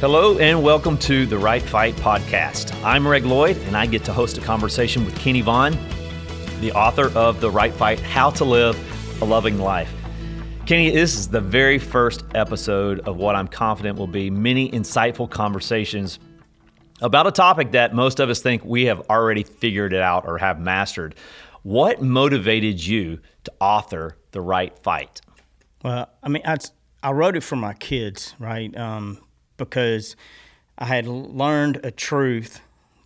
Hello, and welcome to the Right Fight podcast. I'm Reg Lloyd, and I get to host a conversation with Kenny Vaughn, the author of The Right Fight How to Live a Loving Life. Kenny, this is the very first episode of what I'm confident will be many insightful conversations about a topic that most of us think we have already figured it out or have mastered. What motivated you to author The Right Fight? Well, I mean, I, I wrote it for my kids, right? Um, because I had learned a truth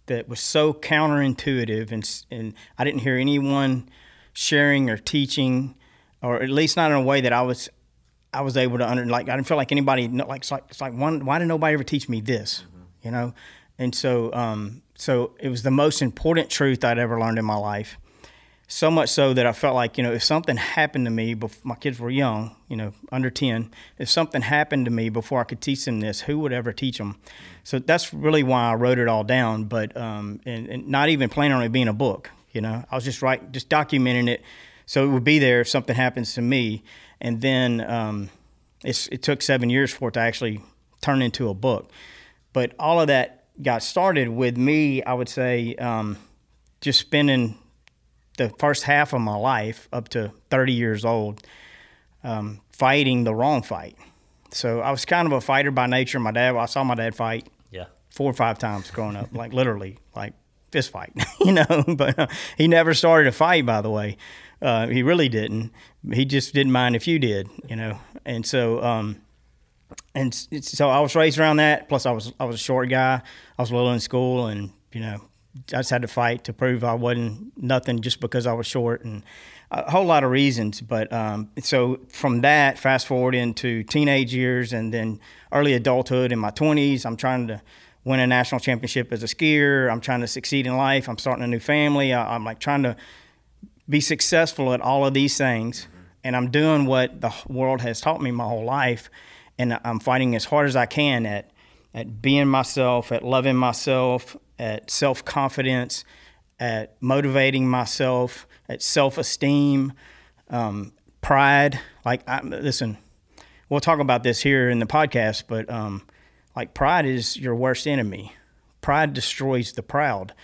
that was so counterintuitive, and, and I didn't hear anyone sharing or teaching, or at least not in a way that I was I was able to under like I didn't feel like anybody like it's like it's like one why did nobody ever teach me this, mm-hmm. you know? And so um, so it was the most important truth I'd ever learned in my life so much so that I felt like, you know, if something happened to me, before my kids were young, you know, under 10, if something happened to me before I could teach them this, who would ever teach them? So that's really why I wrote it all down, but um, and, and not even planning on it being a book, you know, I was just right, just documenting it so it would be there if something happens to me. And then um, it took seven years for it to actually turn into a book. But all of that got started with me, I would say, um, just spending the first half of my life up to 30 years old um, fighting the wrong fight. So I was kind of a fighter by nature. My dad, I saw my dad fight yeah. four or five times growing up, like literally, like fist fight, you know. But uh, he never started a fight, by the way. Uh, he really didn't. He just didn't mind if you did, you know. And so, um, and so I was raised around that. Plus, I was I was a short guy. I was little in school, and you know, I just had to fight to prove I wasn't nothing just because I was short and a whole lot of reasons. But um, so from that, fast forward into teenage years and then early adulthood in my 20s, I'm trying to win a national championship as a skier. I'm trying to succeed in life. I'm starting a new family. I, am like trying to be successful at all of these things. And I'm doing what the world has taught me my whole life. And I'm fighting as hard as I can at, at being myself, at loving myself, at self confidence, at motivating myself, at self esteem, um, pride. Like, I, listen, we'll talk about this here in the podcast, but um, like, pride is your worst enemy. Pride destroys the proud.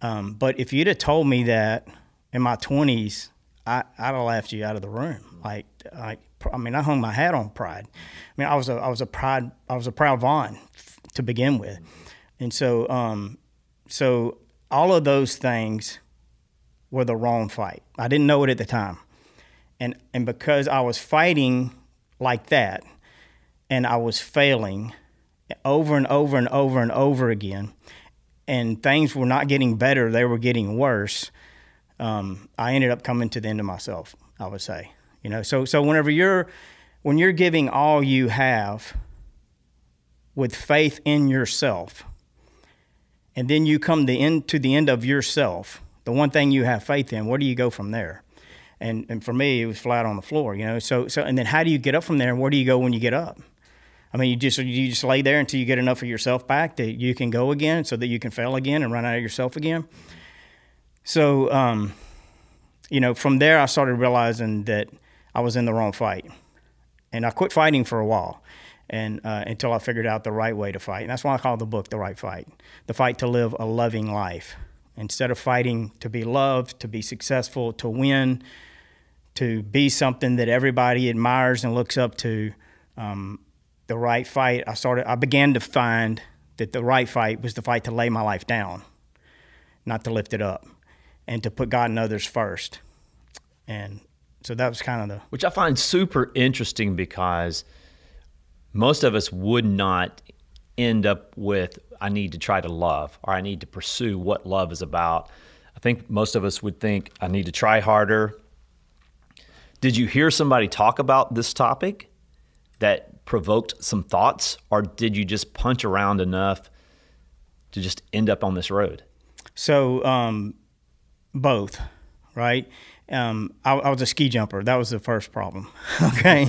Um, but if you'd have told me that in my 20s, I, I'd have laughed you out of the room. Like, like, I mean, I hung my hat on pride. I mean, I was a, I was a pride, I was a proud Vaughn to begin with, and so, um, so all of those things were the wrong fight. I didn't know it at the time. And and because I was fighting like that and I was failing over and over and over and over again and things were not getting better, they were getting worse. Um, I ended up coming to the end of myself, I would say. You know, so so whenever you're when you're giving all you have with faith in yourself, and then you come the end to the end of yourself, the one thing you have faith in, where do you go from there? And and for me, it was flat on the floor, you know. So so and then how do you get up from there? And where do you go when you get up? I mean, you just you just lay there until you get enough of yourself back that you can go again, so that you can fail again and run out of yourself again. So, um, you know, from there, I started realizing that I was in the wrong fight, and I quit fighting for a while and uh, until I figured out the right way to fight. And that's why I call the book The Right Fight The Fight to Live a Loving Life. Instead of fighting to be loved, to be successful, to win, to be something that everybody admires and looks up to, um, the right fight, I started, I began to find that the right fight was the fight to lay my life down, not to lift it up, and to put God and others first. And so that was kind of the. Which I find super interesting because most of us would not end up with I need to try to love or I need to pursue what love is about. I think most of us would think I need to try harder. Did you hear somebody talk about this topic that provoked some thoughts or did you just punch around enough to just end up on this road? So um, both, right? um, I, I, was a ski jumper. That was the first problem. okay,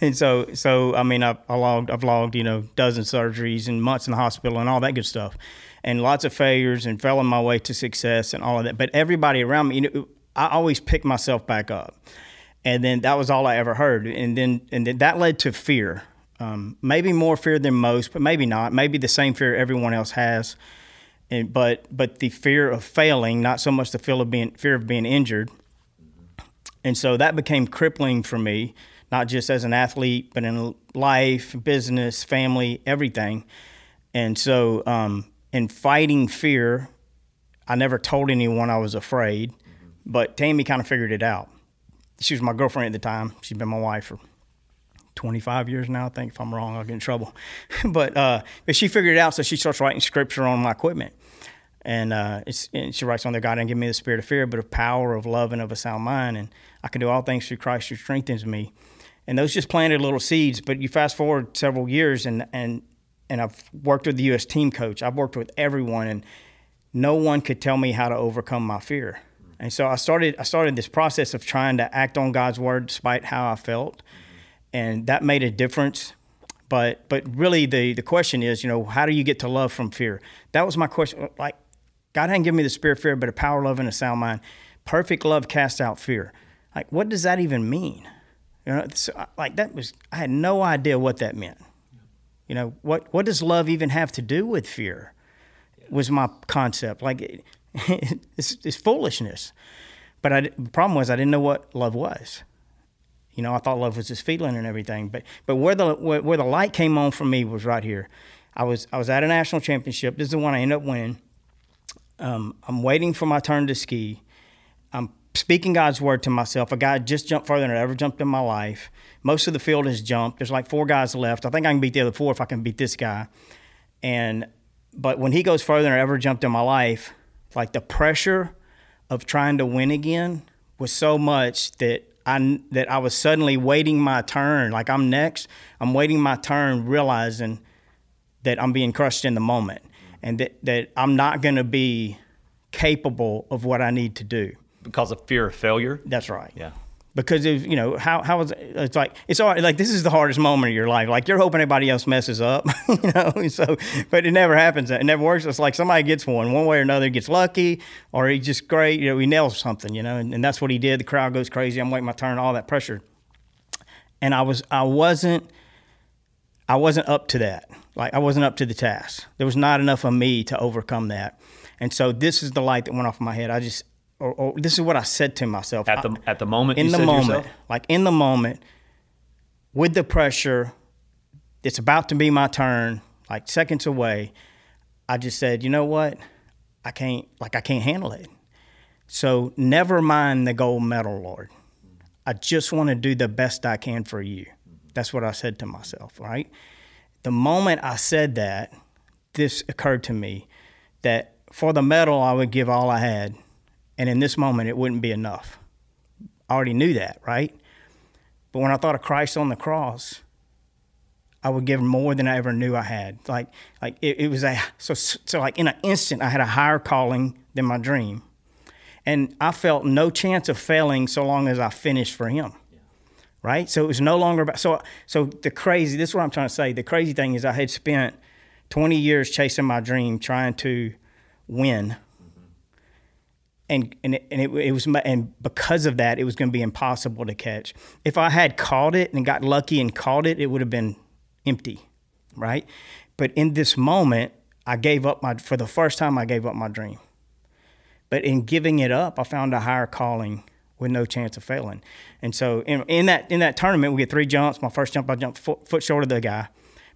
and so so I mean I, I logged I've logged you know dozens surgeries and months in the hospital and all that good stuff, and lots of failures and fell on my way to success and all of that. But everybody around me, you know, I always picked myself back up, and then that was all I ever heard. And then and then that led to fear. Um, maybe more fear than most, but maybe not. Maybe the same fear everyone else has. And, but but the fear of failing, not so much the fear of being fear of being injured. And so that became crippling for me, not just as an athlete, but in life, business, family, everything. And so, um, in fighting fear, I never told anyone I was afraid, but Tammy kind of figured it out. She was my girlfriend at the time. She's been my wife for 25 years now, I think. If I'm wrong, I'll get in trouble. but, uh, but she figured it out, so she starts writing scripture on my equipment. And, uh, and she writes on there, God didn't give me the spirit of fear, but of power, of love, and of a sound mind. And I can do all things through Christ who strengthens me. And those just planted little seeds. But you fast forward several years, and, and, and I've worked with the U.S. team coach. I've worked with everyone, and no one could tell me how to overcome my fear. And so I started I started this process of trying to act on God's word despite how I felt and that made a difference. But but really, the the question is, you know, how do you get to love from fear? That was my question. Like, God hadn't given me the spirit of fear, but a power, love, and a sound mind. Perfect love casts out fear. Like, what does that even mean? You know, so, uh, like that was I had no idea what that meant. You know, what what does love even have to do with fear? Was my concept like it, it's, it's foolishness. But I, the problem was I didn't know what love was. You know, I thought love was just feeling and everything, but but where the where, where, the light came on for me was right here. I was I was at a national championship. This is the one I end up winning. Um, I'm waiting for my turn to ski. I'm speaking God's word to myself. A guy just jumped further than I ever jumped in my life. Most of the field has jumped. There's like four guys left. I think I can beat the other four if I can beat this guy. And but when he goes further than I ever jumped in my life, like the pressure of trying to win again was so much that I that I was suddenly waiting my turn. Like I'm next. I'm waiting my turn, realizing that I'm being crushed in the moment, and that that I'm not going to be capable of what I need to do because of fear of failure. That's right. Yeah because if you know how how is it, it's like it's all like this is the hardest moment of your life. Like you're hoping everybody else messes up, you know. So, but it never happens. It never works. It's like somebody gets one, one way or another, gets lucky, or he just great. You know, he nails something, you know, and, and that's what he did. The crowd goes crazy. I'm waiting my turn. All that pressure, and I was I wasn't I wasn't up to that. Like I wasn't up to the task. There was not enough of me to overcome that. And so this is the light that went off in my head. I just or, or, this is what I said to myself at the I, at the moment. In the moment, like in the moment, with the pressure, it's about to be my turn. Like seconds away, I just said, you know what, I can't. Like I can't handle it. So never mind the gold medal, Lord. I just want to do the best I can for you. That's what I said to myself. Right. The moment I said that, this occurred to me that for the medal, I would give all I had and in this moment, it wouldn't be enough. I already knew that, right? But when I thought of Christ on the cross, I would give more than I ever knew I had. Like, like it, it was a so so like in an instant, I had a higher calling than my dream, and I felt no chance of failing so long as I finished for Him. Right. So it was no longer about. So so the crazy. This is what I'm trying to say. The crazy thing is, I had spent 20 years chasing my dream, trying to win and and it, and it, it, was and because of that, it was going to be impossible to catch. If I had caught it and got lucky and caught it, it would have been empty, right? But in this moment, I gave up my for the first time. I gave up my dream. But in giving it up, I found a higher calling with no chance of failing. And so in, in that in that tournament, we get three jumps. My first jump, I jumped foot, foot short of the guy.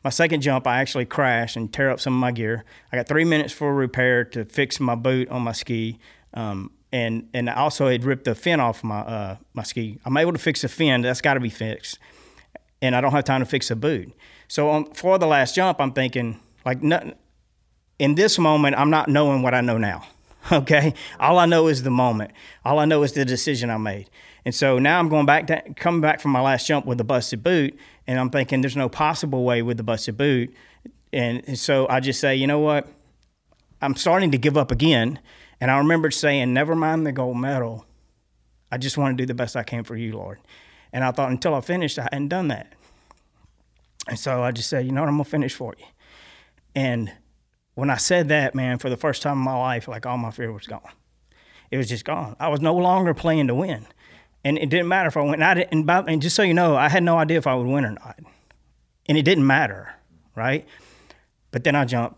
My second jump, I actually crashed and tear up some of my gear. I got three minutes for repair to fix my boot on my ski. Um, and and also had ripped the fin off my uh, my ski. I'm able to fix the fin. That's got to be fixed, and I don't have time to fix the boot. So on, for the last jump, I'm thinking like, in this moment, I'm not knowing what I know now. Okay, all I know is the moment. All I know is the decision I made. And so now I'm going back to coming back from my last jump with a busted boot, and I'm thinking there's no possible way with the busted boot. And so I just say, you know what? I'm starting to give up again and I remember saying, Never mind the gold medal. I just want to do the best I can for you, Lord. And I thought until I finished, I hadn't done that. And so I just said, You know what? I'm going to finish for you. And when I said that, man, for the first time in my life, like all my fear was gone. It was just gone. I was no longer playing to win. And it didn't matter if I went. And, I didn't, and just so you know, I had no idea if I would win or not. and it didn't matter, right? But then I jumped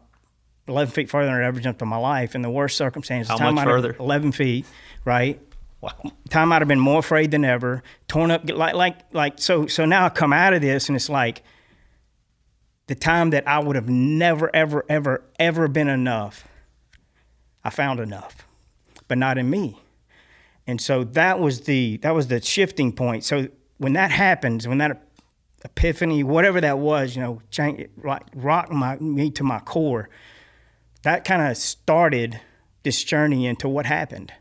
11 feet further than I ever jumped in my life in the worst circumstances. How Time much further? 11 feet, right? Wow. Time I'd have been more afraid than ever, torn up, like, like, like, so, so now I come out of this and it's like the time that I would have never, ever, ever, ever been enough. I found enough, but not in me. And so that was the, that was the shifting point. So when that happens, when that epiphany, whatever that was, you know, change, like rocked my, me to my core, that kind of started this journey into what happened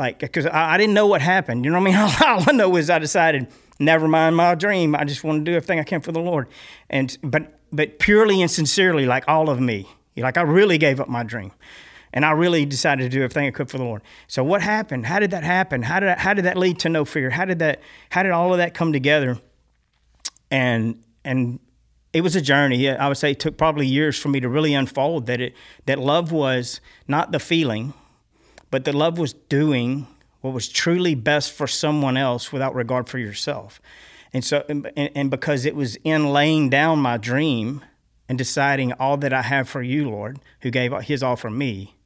like because I, I didn't know what happened. You know what I mean? All, I know is I decided, never mind my dream. I just want to do everything I can for the Lord, and but but purely and sincerely, like all of me, like I really gave up my dream, and I really decided to do everything I could for the Lord. So what happened? How did that happen? How did that, how did that lead to no fear? How did that how did all of that come together? And and it was a journey. I would say it took probably years for me to really unfold that it that love was not the feeling but that love was doing what was truly best for someone else without regard for yourself. And so, and, and because it was in laying down my dream and deciding all that I have for you, Lord, who gave his all for me.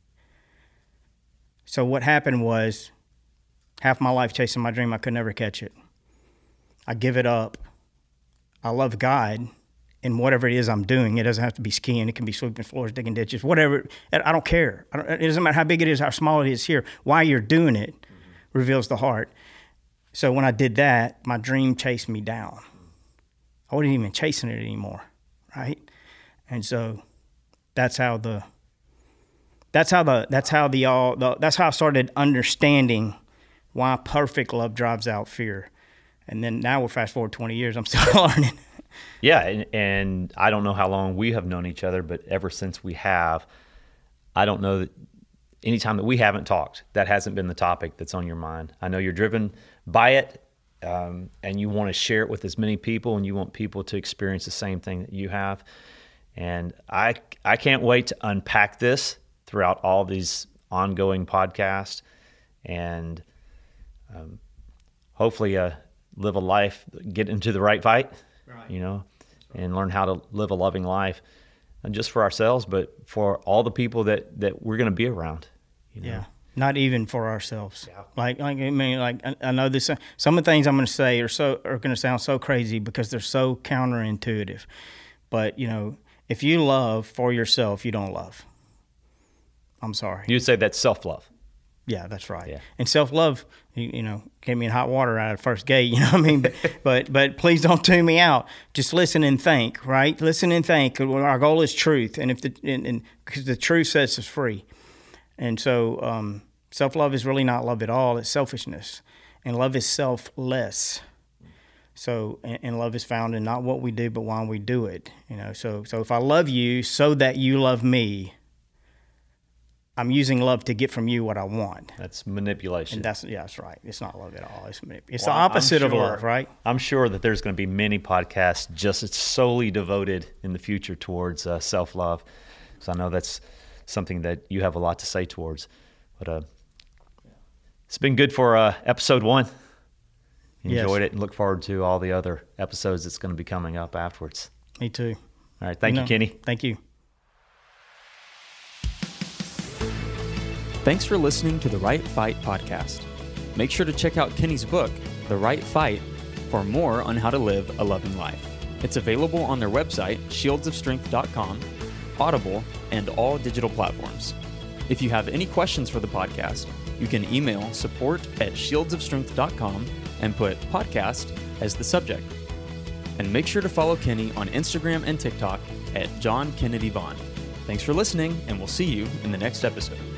So, what happened was half my life chasing my dream, I could never catch it. I give it up. I love God in whatever it is I'm doing. It doesn't have to be skiing. It can be sweeping floors, digging ditches, whatever. I don't care. I don't, it doesn't matter how big it is, how small it is here. Why you're doing it reveals the heart. So when I did that, my dream chased me down. I wasn't even chasing it anymore, right? And so that's how the that's how the that's how the all the, that's how I started understanding why perfect love drives out fear. And then now we're fast forward 20 years. I'm still learning. Yeah, and, and I don't know how long we have known each other, but ever since we have, I don't know that any time that we haven't talked, that hasn't been the topic that's on your mind. I know you're driven by it, um, and you want to share it with as many people, and you want people to experience the same thing that you have. And I I can't wait to unpack this throughout all these ongoing podcasts, and um, hopefully uh, live a life, get into the right fight Right. you know, and learn how to live a loving life, not just for ourselves, but for all the people that that we're going to be around. You know? Yeah. Not even for ourselves. Yeah. Like, like I mean, like I, I know this. Some of the things I'm going to say are so are going to sound so crazy because they're so counterintuitive. But you know, if you love for yourself, you don't love. I'm sorry. You'd say that's self love. Yeah, that's right. Yeah. And self love, you, you know, get me in hot water out of the first gate. You know what I mean? But, but but please don't tune me out. Just listen and think. Right? Listen and think. Our goal is truth, and if the and, and because the truth sets us free, and so um, self love is really not love at all. It's selfishness, and love is selfless. So and, and love is found in not what we do, but why we do it. You know. So so if I love you so that you love me. I'm using love to get from you what I want. That's manipulation. And that's yeah, that's right. It's not love at all. It's manip- it's Well, the opposite of love, right? I'm sure that there's going to be many podcasts just solely devoted in the future towards uh, self love. So I know that's something that you have a lot to say towards. But uh, it's been good for uh, episode one. Yes. Enjoyed it and look forward to all the other episodes that's going to be coming up afterwards. Me too. All right. Thank you, know, Kenny. Thank you. Thanks for listening to the Right Fight podcast. Make sure to check out Kenny's book, The Right Fight, for more on how to live a loving life. It's available on their website, shieldsofstrength.com, Audible, and all digital platforms. If you have any questions for the podcast, you can email support at shieldsofstrength.com and put podcast as the subject. And make sure to follow Kenny on Instagram and TikTok at John Kennedy Vaughn. Thanks for listening, and we'll see you in the next episode.